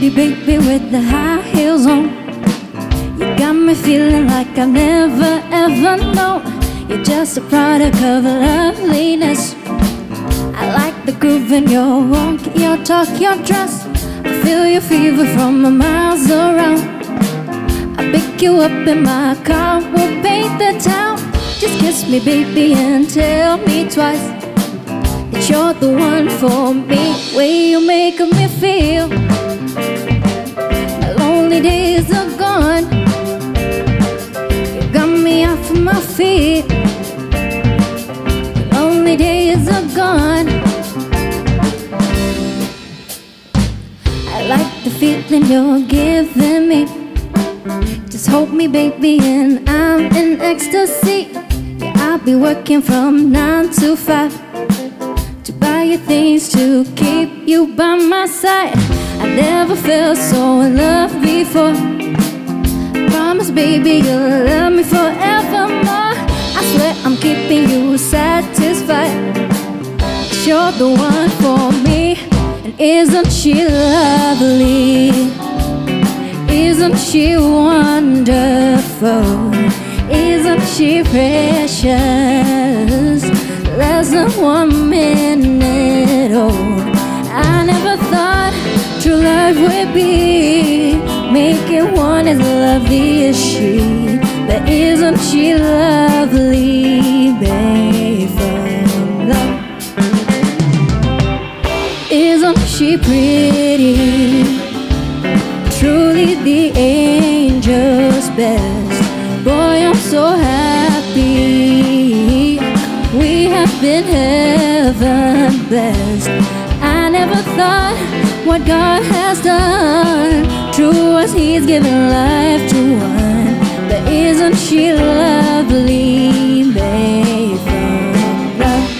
pretty baby with the high heels on. You got me feeling like I've never ever known You're just a product of loveliness. I like the groove in your walk, your talk, your dress. I feel your fever from a miles around. I pick you up in my car, we'll paint the town. Just kiss me baby and tell me twice That you're the one for me. Way you make me feel Days are gone. You got me off my feet. Lonely days are gone. I like the feeling you're giving me. Just hold me baby and I'm in ecstasy. Yeah, I'll be working from nine to five to buy you things to keep you by my side. Never felt so in love before. Promise, baby, you'll love me forevermore. I swear I'm keeping you satisfied. You're the one for me, and isn't she lovely? Isn't she wonderful? Isn't she precious? Less than one minute old. Love would be making one as lovely as she. But isn't she lovely, babe? Isn't she pretty? Truly the angel's best. Boy, I'm so happy. We have been heaven blessed. I never thought what God has done. True as He's given life to one. But isn't she lovely, babe? From love.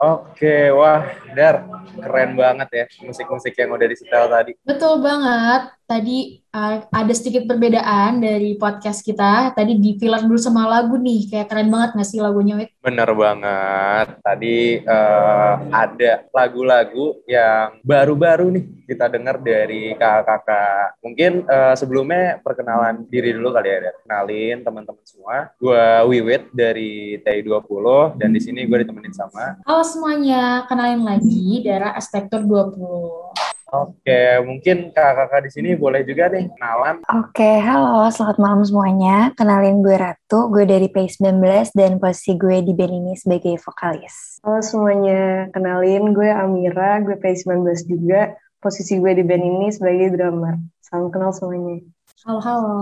Oke, wah, Dar, keren banget ya musik-musik yang udah disetel tadi. Betul banget. Tadi uh, ada sedikit perbedaan dari podcast kita. Tadi di filler dulu sama lagu nih. Kayak keren banget gak sih lagunya, Wit? Bener banget. Tadi eh, ada lagu-lagu yang baru-baru nih kita dengar dari kakak-kakak. Mungkin eh, sebelumnya perkenalan diri dulu kali ya. Kenalin teman-teman semua. Gue Wiwit dari TI20 dan di sini gue ditemenin sama Halo semuanya, kenalin lagi Dara Aspektor 20. Oke, mungkin kakak-kakak di sini boleh juga nih kenalan. Oke, halo, selamat malam semuanya. Kenalin gue Ratu, gue dari P19 dan posisi gue di band ini sebagai vokalis. Halo semuanya, kenalin gue Amira, gue P19 juga. Posisi gue di band ini sebagai drummer. Salam kenal semuanya. Halo, halo.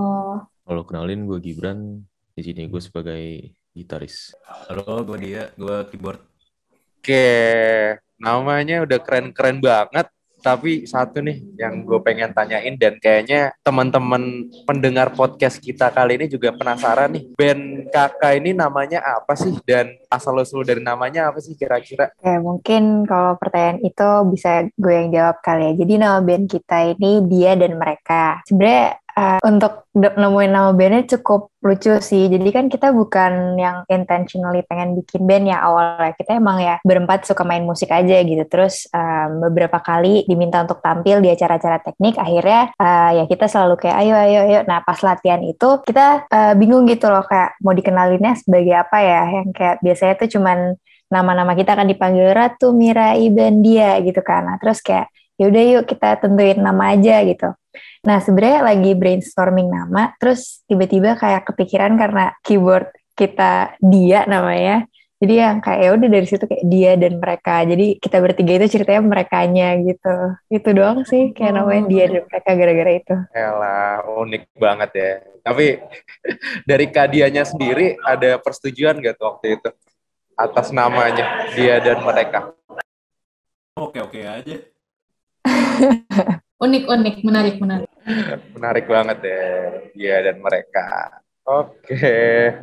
Halo, kenalin gue Gibran. Di sini gue sebagai gitaris. Halo, gue dia, gue keyboard. Oke, namanya udah keren-keren banget. Tapi satu nih yang gue pengen tanyain dan kayaknya teman-teman pendengar podcast kita kali ini juga penasaran nih. Band kakak ini namanya apa sih? Dan asal-usul dari namanya apa sih kira-kira? Oke, mungkin kalau pertanyaan itu bisa gue yang jawab kali ya. Jadi nama band kita ini Dia dan Mereka. Sebenarnya uh, untuk nemuin nama bandnya cukup lucu sih. Jadi kan kita bukan yang intentionally pengen bikin band ya awalnya. Kita emang ya berempat suka main musik aja gitu. Terus um, beberapa kali diminta untuk tampil di acara-acara teknik. Akhirnya uh, ya kita selalu kayak ayo ayo ayo. Nah pas latihan itu kita uh, bingung gitu loh kayak mau dikenalinnya sebagai apa ya. Yang kayak biasanya tuh cuman nama-nama kita kan dipanggil Ratu, Mira, Iben, dia gitu kan. Nah terus kayak yaudah yuk kita tentuin nama aja gitu. Nah, sebenarnya lagi brainstorming nama, terus tiba-tiba kayak kepikiran karena keyboard kita dia namanya. Jadi yang kayak ya udah dari situ kayak dia dan mereka. Jadi kita bertiga itu ceritanya merekanya gitu. Itu doang sih kayak namanya dia dan mereka gara-gara itu. Elah, unik banget ya. Tapi dari kadianya sendiri ada persetujuan gak tuh waktu itu? Atas namanya, dia dan mereka. Oke-oke aja. Unik, unik, menarik, menarik. Menarik banget ya, dia dan mereka. Oke.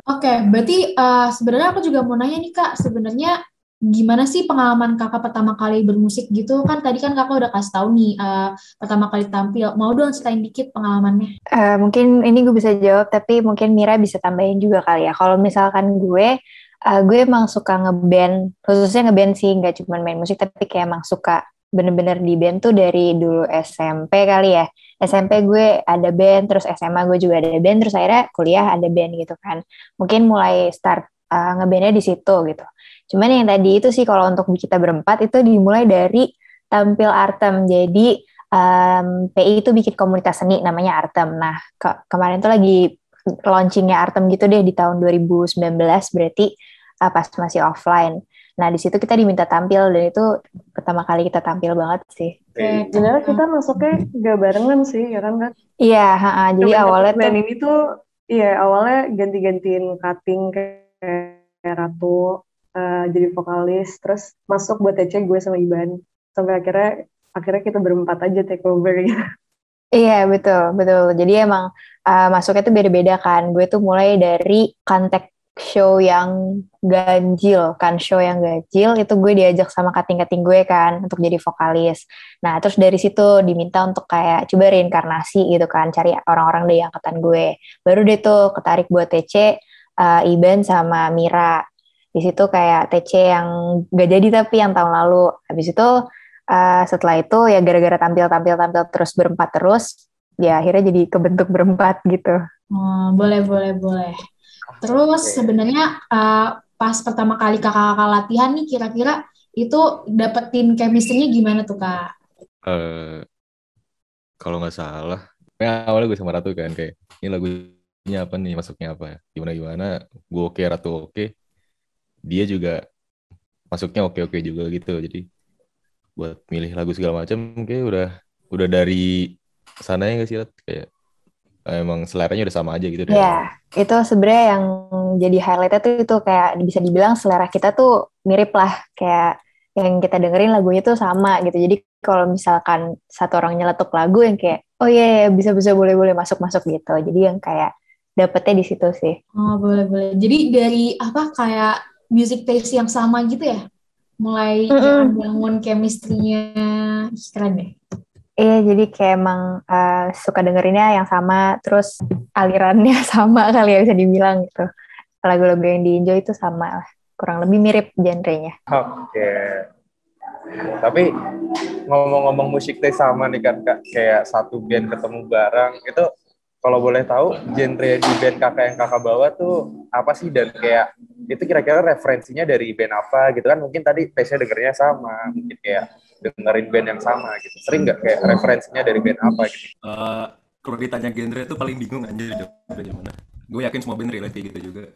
Oke, berarti uh, sebenarnya aku juga mau nanya nih Kak, sebenarnya gimana sih pengalaman kakak pertama kali bermusik gitu? Kan tadi kan kakak udah kasih tahu nih uh, pertama kali tampil. Mau dong ceritain dikit pengalamannya? Uh, mungkin ini gue bisa jawab, tapi mungkin Mira bisa tambahin juga kali ya. Kalau misalkan gue, uh, gue emang suka ngeband, khususnya ngeband sih, nggak cuma main musik, tapi kayak emang suka bener-bener di band tuh dari dulu SMP kali ya. SMP gue ada band, terus SMA gue juga ada band, terus akhirnya kuliah ada band gitu kan. Mungkin mulai start uh, ngebandnya di situ gitu. Cuman yang tadi itu sih kalau untuk kita berempat itu dimulai dari tampil Artem. Jadi um, PI itu bikin komunitas seni namanya Artem. Nah ke kemarin tuh lagi launchingnya Artem gitu deh di tahun 2019 berarti uh, pas masih offline. Nah, di situ kita diminta tampil dan itu pertama kali kita tampil banget sih. Sebenarnya kita masuknya gak barengan sih, ya kan, Kak? Iya, ha jadi awalnya tuh ini tuh iya, awalnya ganti-gantiin cutting kayak Ratu uh, jadi vokalis, terus masuk buat TC gue sama Iban. Sampai akhirnya akhirnya kita berempat aja take over gitu. Iya betul betul. Jadi emang uh, masuknya tuh beda-beda kan. Gue tuh mulai dari kontak show yang ganjil kan? Show yang ganjil itu gue diajak sama kating-kating gue kan? Untuk jadi vokalis. Nah terus dari situ diminta untuk kayak coba reinkarnasi gitu kan? Cari orang-orang dari angkatan gue. Baru deh tuh ketarik buat TC uh, Iban sama Mira. Di situ kayak TC yang gak jadi tapi yang tahun lalu. Habis itu uh, setelah itu ya gara-gara tampil-tampil tampil terus berempat terus ya akhirnya jadi kebentuk berempat gitu. Oh, boleh boleh boleh Terus sebenarnya uh, pas pertama kali kakak-kakak latihan nih kira-kira itu dapetin chemistry-nya gimana tuh kak? Uh, kalau nggak salah, ya awalnya gue sama Ratu kan kayak ini lagunya apa nih? Masuknya apa? Gimana gimana? Gue oke Ratu oke. Dia juga masuknya oke oke juga gitu. Jadi buat milih lagu segala macam kayak udah udah dari sana ya nggak sih kayak emang seleranya udah sama aja gitu Iya, yeah, itu sebenarnya yang jadi highlightnya tuh itu kayak bisa dibilang selera kita tuh mirip lah kayak yang kita dengerin lagunya tuh sama gitu. Jadi kalau misalkan satu orang nyeletuk lagu yang kayak oh iya yeah, yeah, bisa bisa boleh boleh masuk masuk gitu. Jadi yang kayak dapetnya di situ sih. Oh boleh boleh. Jadi dari apa kayak music taste yang sama gitu ya? Mulai mm -hmm. bangun chemistry-nya keren deh. Iya, jadi kayak emang uh, suka dengerinnya yang sama, terus alirannya sama kali ya bisa dibilang gitu. Lagu-lagu yang di-enjoy itu sama lah, kurang lebih mirip genrenya. Oke. Tapi ngomong-ngomong musik teh sama nih kan kak, kayak satu band ketemu bareng, itu kalau boleh tahu genre di band kakak yang kakak bawa tuh apa sih? Dan kayak itu kira-kira referensinya dari band apa gitu kan? Mungkin tadi taste-nya dengernya sama mungkin kayak dengerin band yang sama gitu. Sering nggak kayak referensinya dari band apa gitu? Uh, kalau ditanya genre itu paling bingung anjir udah gimana gue yakin semua band relate gitu juga.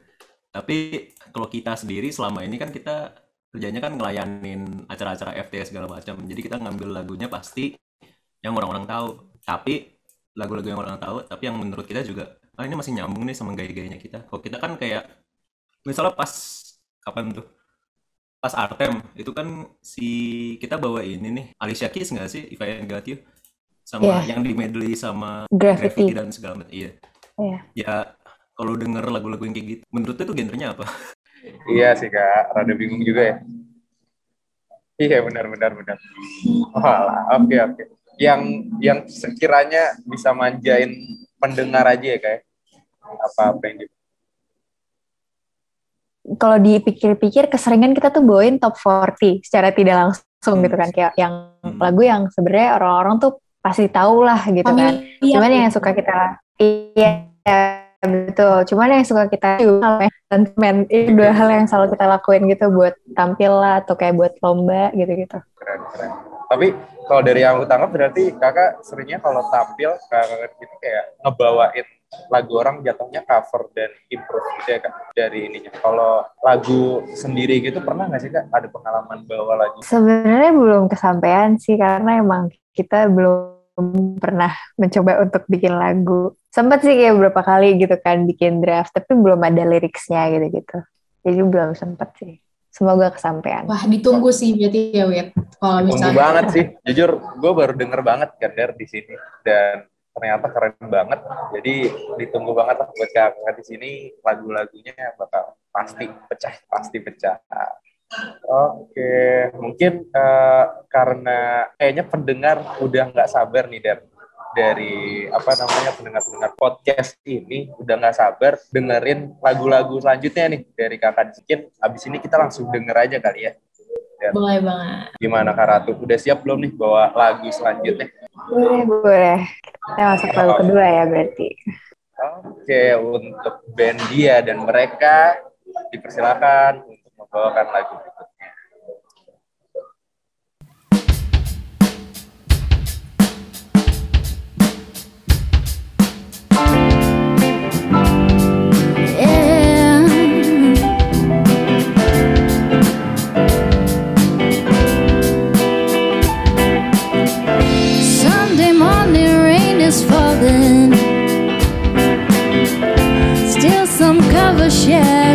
Tapi kalau kita sendiri selama ini kan kita kerjanya kan ngelayanin acara-acara FT segala macam. Jadi kita ngambil lagunya pasti yang orang-orang tahu. Tapi lagu-lagu yang orang tahu tapi yang menurut kita juga ah ini masih nyambung nih sama gaya-gayanya kita. Kalau kita kan kayak misalnya pas kapan tuh? Pas Artem itu kan si kita bawa ini nih Alicia Keys nggak sih? If I Got You? Sama yeah. yang di medley sama Graffiti, dan segala macam iya. Yeah. ya kalau denger lagu-lagu yang kayak gitu menurut itu genrenya apa? Iya sih kak. Rada bingung juga ya. Iya benar benar benar. Oh, oke oke yang yang sekiranya bisa manjain pendengar aja ya kayak apa apa yang kalau dipikir-pikir keseringan kita tuh bawain top 40 secara tidak langsung gitu kan kayak yang hmm. lagu yang sebenarnya orang-orang tuh pasti tahu lah gitu kan. Iya, Cuman yang suka kita iya betul. Cuman yang suka kita men itu dua hal yang selalu kita lakuin gitu buat tampil lah atau kayak buat lomba gitu-gitu. Keren keren. Tapi kalau dari yang aku tangkap berarti kakak seringnya kalau tampil kakak gitu kayak ngebawain lagu orang jatuhnya cover dan improve gitu ya kak dari ininya. Kalau lagu sendiri gitu pernah nggak sih kak ada pengalaman bawa lagu? Sebenarnya belum kesampaian sih karena emang kita belum pernah mencoba untuk bikin lagu. Sempat sih kayak beberapa kali gitu kan bikin draft, tapi belum ada liriknya gitu-gitu. Jadi belum sempat sih. Semoga kesampaian. Wah, ditunggu sih berarti ya, Wit. Kalau misalnya. Tunggu banget sih. Jujur, gue baru denger banget kan di sini. Dan ternyata keren banget. Jadi ditunggu banget lah buat kakak di sini lagu-lagunya bakal pasti pecah, pasti pecah. Oke, mungkin eh, karena kayaknya pendengar udah nggak sabar nih Dan dari apa namanya pendengar-pendengar podcast ini udah nggak sabar dengerin lagu-lagu selanjutnya nih dari kakak Mungkin abis ini kita langsung denger aja kali ya. Boleh banget. Gimana Kak Ratu? Udah siap belum nih bawa lagu selanjutnya? Boleh, boleh. Kita masuk lagu kedua ya berarti. Oke, untuk band dia dan mereka dipersilakan untuk membawakan lagu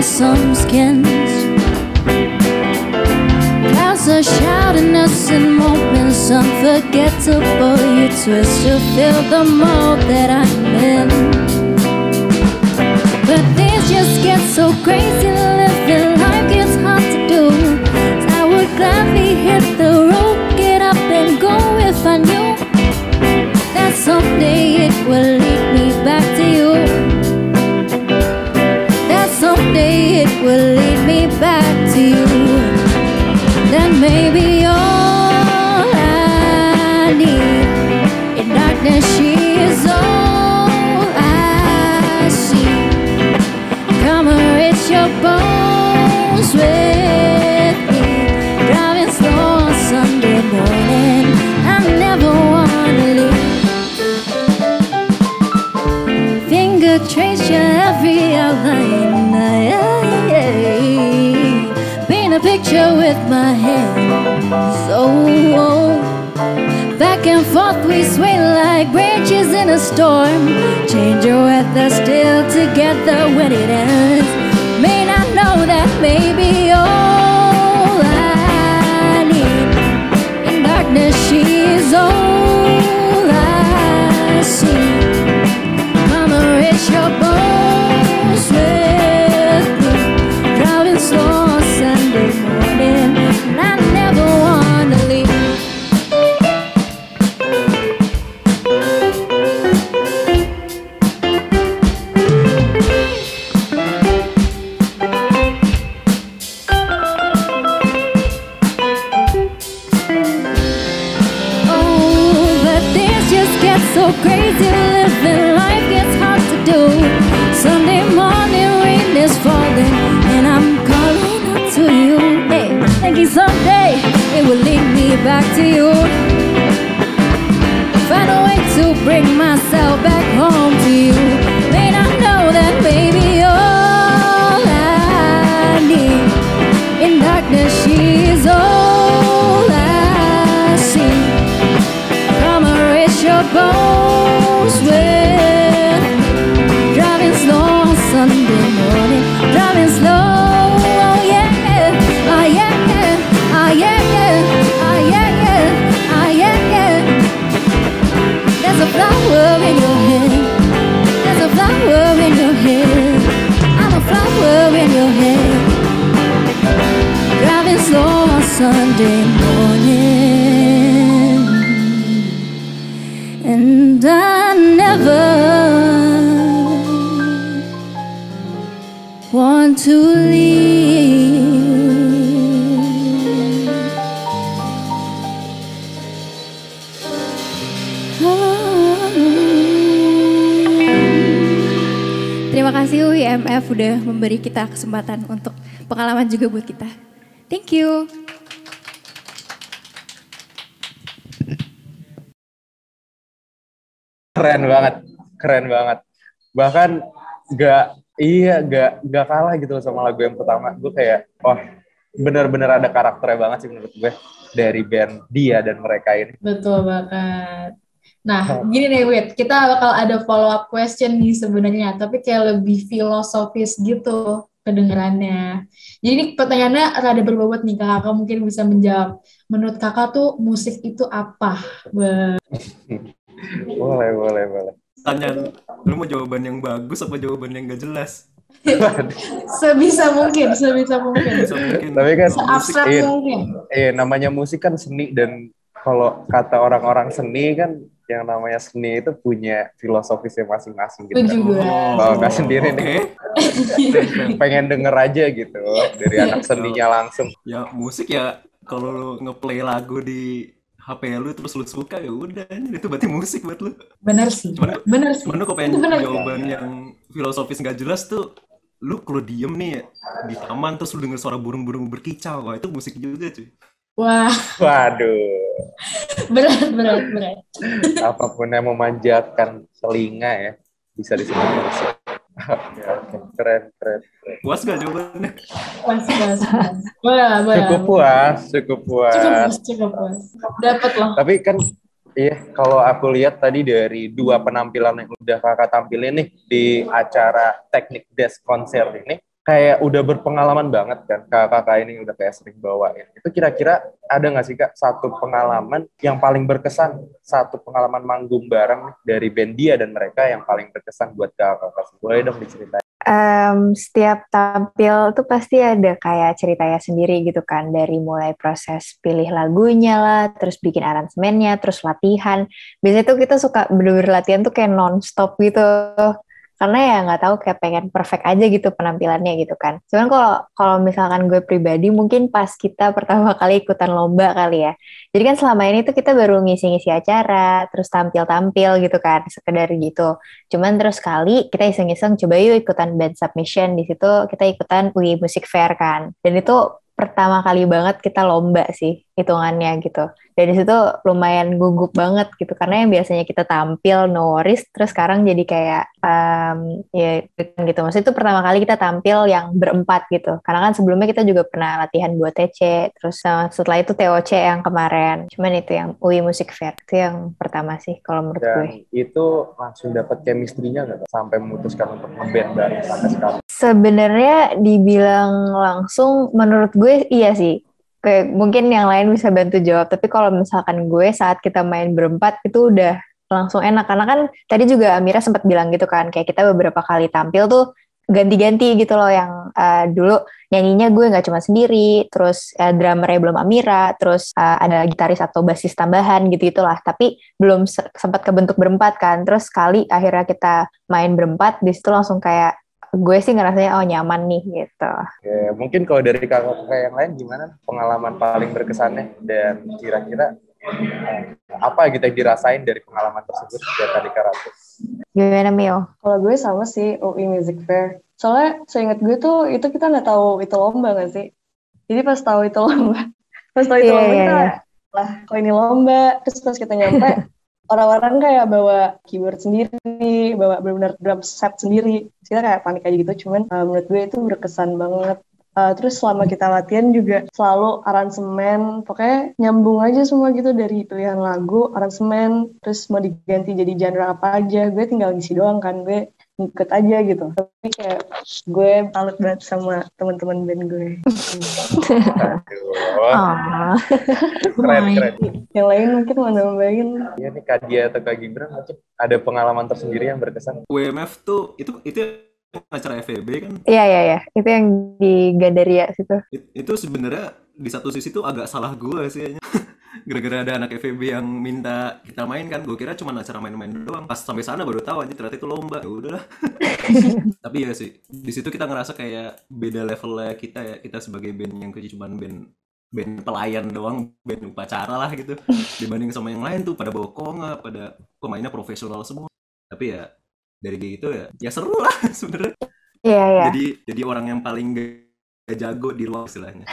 some skins. Clouds are shouting us in moments unforgettable. You twist to fill the mold that I'm in. But things just get so crazy, in a storm. Change your weather still together will lead me back to you. Find a way to bring myself back home to you. May not know that maybe all I need in darkness is all I see. Come reach your bones flower in your head. There's a flower in your head. I'm a flower in your head. Driving slow on Sunday morning. And I never want to leave. Udah memberi kita kesempatan untuk pengalaman juga buat kita. Thank you. Keren banget, keren banget. Bahkan gak, iya gak, gak kalah gitu loh sama lagu yang pertama. Gue kayak, wah bener-bener ada karakternya banget sih menurut gue dari band dia dan mereka ini. Betul banget. Nah, gini nih Wit, kita bakal ada follow up question nih sebenarnya, tapi kayak lebih filosofis gitu kedengarannya. Jadi ini pertanyaannya rada berbobot nih, kakak mungkin bisa menjawab. Menurut kakak tuh musik itu apa? Be- Boleh, boleh, boleh. Tanya, lu mau jawaban yang bagus apa jawaban yang gak jelas? Sebisa mungkin, sebisa mungkin. Bisa mungkin. Tapi kan- Seabstrak Iya. mungkin. eh namanya musik kan seni dan kalau kata orang-orang seni kan yang namanya seni itu punya filosofisnya masing-masing gitu. Kan. gue. Kalau nggak sendiri Oke. nih, pengen denger aja gitu dari anak seninya langsung. Ya musik ya kalau lu ngeplay lagu di HP lu terus lu suka ya udah itu berarti musik buat lu. Bener sih, Cuman bener sih. cuman lu kok pengen bener. jawaban yang filosofis nggak jelas tuh lu kalau diem nih ya, di taman terus lu denger suara burung-burung berkicau wah itu musik juga cuy Wah, Waduh, berat, berat, berat. apa pun yang memanjakan telinga ya bisa disebut musik. Oke, oke, keren, keren, keren. puas gak jawabannya Puas, puas, puas. Boleh boleh. Cukup puas, cukup puas. Cukup puas, cukup puas. Dapat loh. Tapi kan iya kalau aku lihat tadi dari dua penampilan yang udah kakak tampilin nih di acara teknik desk konser ini kayak udah berpengalaman banget kan kakak-kakak ini udah kayak sering bawain. Itu kira-kira ada nggak sih kak satu pengalaman yang paling berkesan, satu pengalaman manggung bareng dari band dia dan mereka yang paling berkesan buat kakak-kakak? Boleh dong diceritain. Em, setiap tampil tuh pasti ada kayak ceritanya sendiri gitu kan dari mulai proses pilih lagunya lah terus bikin aransemennya terus latihan biasanya tuh kita suka bener-bener latihan tuh kayak non-stop gitu karena ya nggak tahu kayak pengen perfect aja gitu penampilannya gitu kan. Cuman kalau kalau misalkan gue pribadi mungkin pas kita pertama kali ikutan lomba kali ya. Jadi kan selama ini tuh kita baru ngisi-ngisi acara terus tampil-tampil gitu kan sekedar gitu. Cuman terus kali kita iseng-iseng coba yuk ikutan band submission. Di situ kita ikutan UI Music Fair kan. Dan itu pertama kali banget kita lomba sih hitungannya gitu. Dan di situ lumayan gugup banget gitu karena yang biasanya kita tampil no worries terus sekarang jadi kayak em, ya gitu. Maksudnya itu pertama kali kita tampil yang berempat gitu. Karena kan sebelumnya kita juga pernah latihan buat TC terus sama setelah itu TOC yang kemarin. Cuman itu yang UI Music Fair itu yang pertama sih kalau menurut gue. Dan itu langsung dapat chemistry-nya nggak sampai memutuskan untuk ngeband bareng sampai sekarang? Sebenarnya dibilang langsung menurut gue iya sih. Kayak mungkin yang lain bisa bantu jawab, tapi kalau misalkan gue saat kita main berempat itu udah langsung enak. Karena kan tadi juga Amira sempat bilang gitu kan kayak kita beberapa kali tampil tuh ganti-ganti gitu loh yang eh, dulu nyanyinya gue nggak cuma sendiri terus eh, drummernya belum Amira terus eh, ada gitaris atau basis tambahan gitu itulah tapi belum se- sempat kebentuk berempat kan. Terus sekali akhirnya kita main berempat di situ langsung kayak gue sih ngerasanya oh nyaman nih gitu Oke, mungkin kalau dari kakak-kakak yang lain gimana pengalaman paling berkesannya dan kira-kira eh, apa gitu yang dirasain dari pengalaman tersebut dari tadi Kak Ratu? gimana Mio? Kalau gue sama sih UI Music Fair. Soalnya seingat gue tuh itu kita nggak tahu itu lomba nggak sih? Jadi pas tahu itu lomba, pas tahu itu Iya, lomba iya, kita iya. lah kok ini lomba. Terus pas kita nyampe orang-orang kayak bawa keyboard sendiri, bawa benar-benar drum set sendiri. Kita kayak panik aja gitu. Cuman uh, menurut gue itu berkesan banget. Uh, terus selama kita latihan juga selalu aransemen, pokoknya nyambung aja semua gitu dari pilihan lagu, aransemen, terus mau diganti jadi genre apa aja, gue tinggal ngisi doang kan, gue ngikut aja gitu. Tapi kayak gue salut banget sama teman-teman band gue. Oh. keren keren. Yang lain mungkin mau nambahin Iya nih Kak Dia atau Kak Gibran mungkin ada pengalaman tersendiri yang berkesan. WMF tuh itu itu acara FEB kan Iya iya iya itu yang di Gandaria situ. It- itu sebenarnya di satu sisi tuh agak salah gue sih. gara-gara ada anak FEB yang minta kita main kan gue kira cuma acara main-main doang. Pas sampai sana baru tahu aja ternyata itu lomba. Ya udahlah. Tapi ya sih di situ kita ngerasa kayak beda levelnya kita ya. Kita sebagai band yang kecil cuma band band pelayan doang band upacara lah gitu. Dibanding sama yang lain tuh pada bawa konga pada pemainnya profesional semua. Tapi ya dari gitu ya ya seru lah sebenarnya. Iya iya. jadi jadi orang yang paling gak, gak jago di luar istilahnya.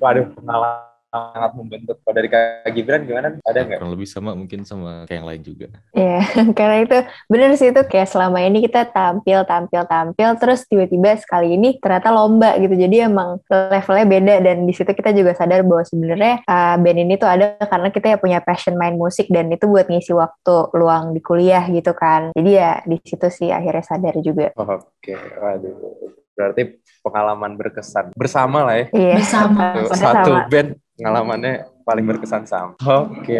Waduh, pengalaman sangat membentuk. Kalau dari Kak Gibran gimana? Ada nggak? kurang lebih sama mungkin sama kayak yang lain juga Iya, karena itu bener sih itu kayak selama ini kita tampil, tampil, tampil, terus tiba-tiba sekali ini ternyata lomba gitu. Jadi emang levelnya beda dan di situ kita juga sadar bahwa sebenarnya uh, band ini tuh ada karena kita ya punya passion main musik dan itu buat ngisi waktu luang di kuliah gitu kan. Jadi ya di situ sih akhirnya sadar juga. Oke, waduh. Berarti pengalaman berkesan bersama lah ya. Iya. Bersama. Satu, Pada satu band pengalamannya paling berkesan sama. Oke.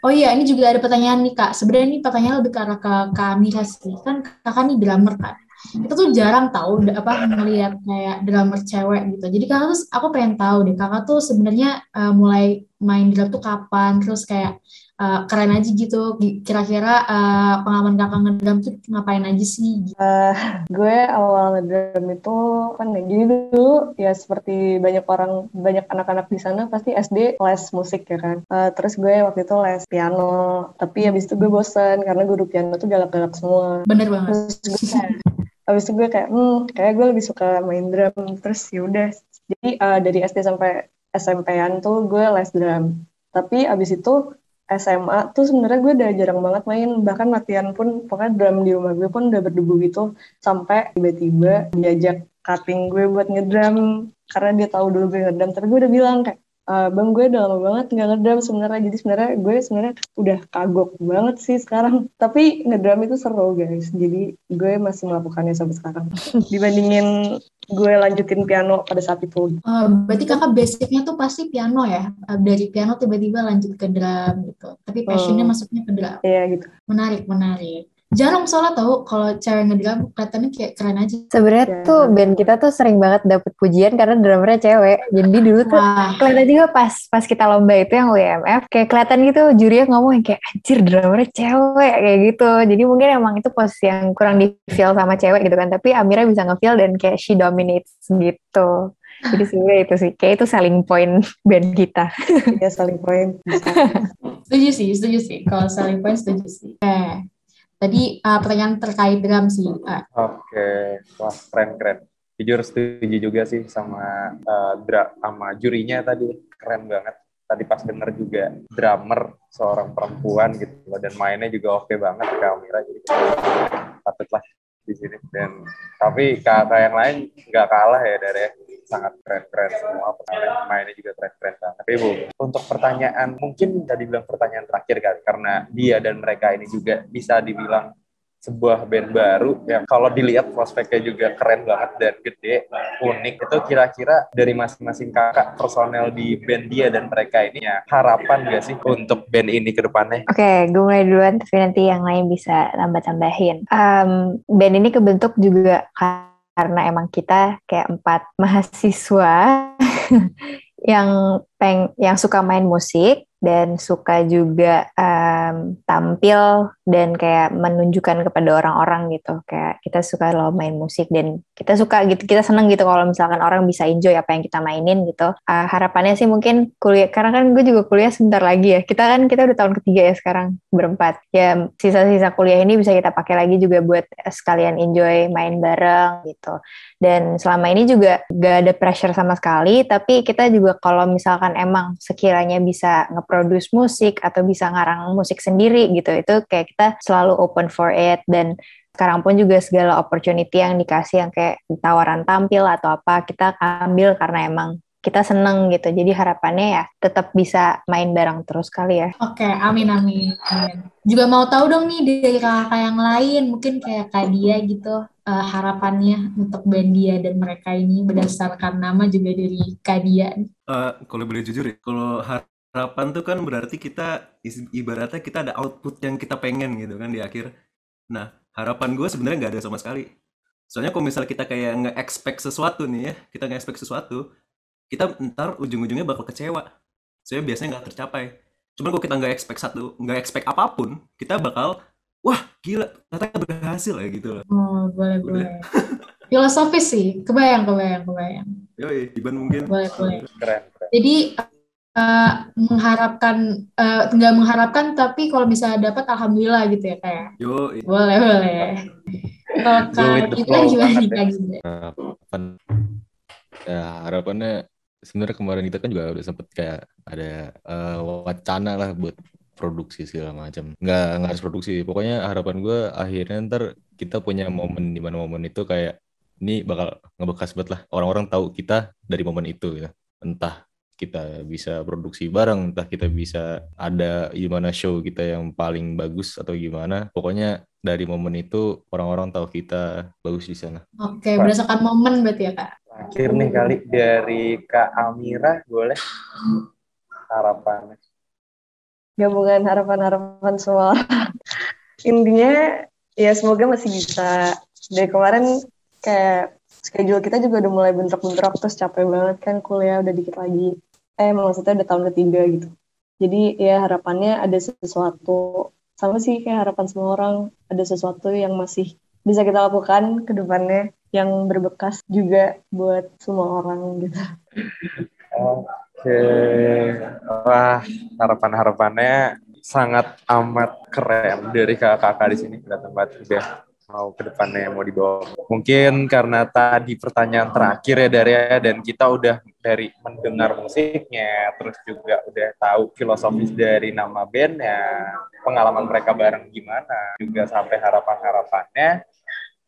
Oh iya, ini juga ada pertanyaan nih Kak. Sebenarnya ini pertanyaan lebih ke arah ke Kak Amira sih. Kan kakak nih drummer kan. itu tuh jarang tahu apa ngelihat kayak drummer cewek gitu. Jadi kakak tuh aku pengen tahu deh kakak tuh sebenarnya uh, mulai main drum tuh kapan terus kayak uh, keren aja gitu. Gi- Kira-kira uh, pengalaman kakak ngedrum tuh ngapain aja sih? Gitu. gue awal ngedrum itu kan ya gini dulu ya seperti banyak orang banyak anak-anak di sana pasti SD les musik ya kan Eh, terus gue waktu itu les piano tapi habis itu gue bosen karena guru piano tuh galak-galak semua Bener banget. terus gue kayak habis itu gue kayak hmm kayak gue lebih suka main drum terus yaudah jadi eh, dari SD sampai SMP-an tuh gue les drum tapi abis itu SMA tuh sebenarnya gue udah jarang banget main. Bahkan latihan pun pokoknya drum di rumah gue pun udah berdebu gitu. Sampai tiba-tiba diajak cutting gue buat ngedrum. Karena dia tahu dulu gue ngedrum. Tapi gue udah bilang kayak "Eh, bang gue udah lama banget nggak ngedrum sebenarnya jadi sebenarnya gue sebenarnya udah kagok banget sih sekarang tapi ngedrum itu seru guys jadi gue masih melakukannya sampai sekarang dibandingin gue lanjutin piano pada saat itu Oh, berarti kakak basicnya tuh pasti piano ya? Uh, Dari piano tiba-tiba lanjut ke drum gitu. Tapi passionnya Hmm. masuknya ke drum. Iya gitu Menarik, menarik. Jarang soalnya tahu kalau cewek ngedrum kelihatannya kayak keren aja. Sebenarnya Ya. tuh band kita tuh sering banget dapet pujian karena drummernya cewek. Jadi dulu tuh Wah, kelihatan juga pas pas kita lomba itu yang WMF kayak kelihatan gitu ngomong yang kayak anjir drummernya cewek kayak gitu. Jadi mungkin emang itu posisi yang kurang di feel sama cewek gitu kan. Tapi Amira bisa nge-feel dan kayak she dominates gitu. Jadi sebenarnya itu sih kayak itu selling point band kita. Iya saling poin bisa setuju sih, setuju sih. Kalau selling point setuju sih. Eh, tadi uh, pertanyaan terkait drum sih. Uh, Oke, wah keren keren. Jujur setuju juga sih sama eh, dra sama jurinya tadi keren banget. Tadi pas denger juga drummer seorang perempuan gitu dan mainnya juga oke banget Kak Amira jadi patutlah di sini dan tapi kakak yang lain nggak kalah ya dari sangat keren-keren semua pemainnya mainnya juga keren-keren banget. Ibu, untuk pertanyaan mungkin tadi bilang pertanyaan terakhir kali karena dia dan mereka ini juga bisa dibilang sebuah band baru yang kalau dilihat prospeknya juga keren banget dan gede, unik. Itu kira-kira dari masing-masing kakak personel di band dia dan mereka ini ya harapan gak sih untuk band ini ke depannya? Oke, gue mulai duluan tapi nanti yang lain bisa tambah-tambahin. Em, band ini kebentuk juga karena emang kita kayak empat mahasiswa yang peng yang suka main musik dan suka juga em, tampil dan kayak menunjukkan kepada orang-orang gitu. Kayak kita suka loh main musik dan kita suka gitu kita seneng gitu kalau misalkan orang bisa enjoy apa yang kita mainin gitu. Ah, harapannya sih mungkin kuliah karena kan gue juga kuliah sebentar lagi ya. Kita kan kita udah tahun ketiga ya sekarang berempat. Ya sisa-sisa kuliah ini bisa kita pakai lagi juga buat sekalian enjoy main bareng gitu. Dan selama ini juga gak ada pressure sama sekali tapi kita juga kalau misalkan emang sekiranya bisa nge-produce musik atau bisa ngarang musik sendiri gitu itu kayak kita selalu open for it dan sekarang pun juga segala opportunity yang dikasih yang kayak tawaran tampil atau apa kita ambil karena emang kita seneng gitu jadi harapannya ya tetap bisa main bareng terus kali ya Oke, amin, amin, amin. Juga mau tahu dong nih dari kakak yang lain, mungkin kayak Kak Dia gitu, eh, harapannya untuk band dia dan mereka ini berdasarkan nama juga dari Kak Dia. Eh, kalau boleh jujur ya, kalau harapan tuh kan berarti kita ibaratnya kita ada output yang kita pengen gitu kan di akhir. Nah, harapan gue sebenarnya nggak ada sama sekali. Soalnya kalau misalnya kita kayak nge-expect sesuatu nih ya, kita nge-expect sesuatu, kita ntar ujung-ujungnya bakal kecewa. Soalnya biasanya nggak tercapai. Cuman kalau kita nggak expect satu, nggak expect apa pun, kita bakal, wah gila, ternyata berhasil ya gitu loh. Oh, boleh, Udah. boleh. Filosofis sih, kebayang, kebayang, kebayang. Yoi, Iban mungkin. Boleh, boleh. Keren, keren. Jadi eh, mengharapkan, eh, nggak mengharapkan, tapi kalau misalnya dapat, alhamdulillah gitu ya kayak. Yoi. Boleh, boleh. Kalau Kak gimana banget nih ya. Kak harapan ya harapannya sebenarnya kemarin kita kan juga udah sempet kayak ada eh, wacana lah buat produksi segala macam nggak nggak harus produksi pokoknya harapan gue akhirnya ntar kita punya momen di mana momen itu kayak ini bakal ngebekas banget lah orang-orang tahu kita dari momen itu ya entah kita bisa produksi bareng entah kita bisa ada gimana show kita yang paling bagus atau gimana. Pokoknya dari momen itu orang-orang tahu kita bagus di sana. Oke, berdasarkan momen berarti ya Kak? Terakhir nih kali dari Kak Amira, boleh? Harapannya. gabungan harapan-harapan semua. Intinya ya semoga masih bisa. Dari kemarin kayak schedule kita juga udah mulai bentrok-bentrok terus capek banget kan kuliah udah dikit lagi eh maksudnya udah tahun ketiga gitu. Jadi ya harapannya ada sesuatu. Sama sih kayak harapan semua orang ada sesuatu yang masih bisa kita lakukan ke depannya yang berbekas juga buat semua orang gitu. Oke, wah harapan-harapannya sangat amat keren. Dari kakak-kakak di sini kelihatan banget udah mau ke depannya mau dibawa. Mungkin karena tadi pertanyaan terakhir ya dari dan kita udah dari mendengar musiknya, terus juga udah tahu filosofis dari nama bandnya, pengalaman mereka bareng gimana, juga sampai harapan-harapannya.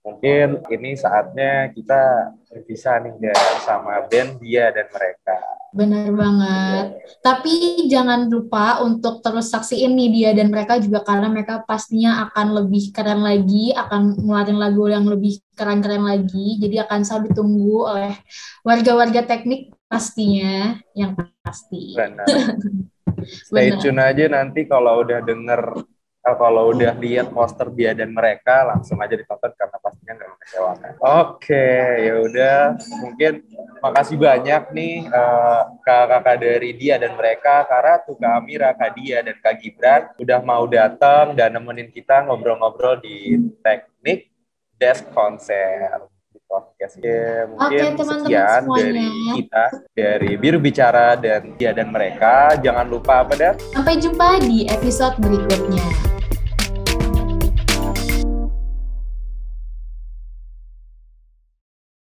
Mungkin ini saatnya kita berpisah nih dari sama band dia dan mereka. Benar banget. Tapi jangan lupa untuk terus saksiin nih dia dan mereka juga karena mereka pastinya akan lebih keren lagi, akan ngeluarin lagu yang lebih keren-keren lagi. Jadi akan selalu ditunggu oleh warga-warga teknik pastinya, yang pasti. Benar. Stay Benar. tune aja nanti kalau udah denger kalau udah lihat poster dia dan mereka langsung aja ditonton karena pastinya nggak mengecewakan. Oke, ya udah mungkin makasih banyak nih eh, kakak-kakak dari dia dan mereka, Kak Ratu, Kak Amira, Kak Dia dan Kak Gibran udah mau datang dan nemenin kita ngobrol-ngobrol di teknik desk konser di podcast. Ya, mungkin Oke, teman-teman sekian semuanya. dari kita dari Biru Bicara dan dia dan mereka. Jangan lupa apa dah? Sampai jumpa di episode berikutnya.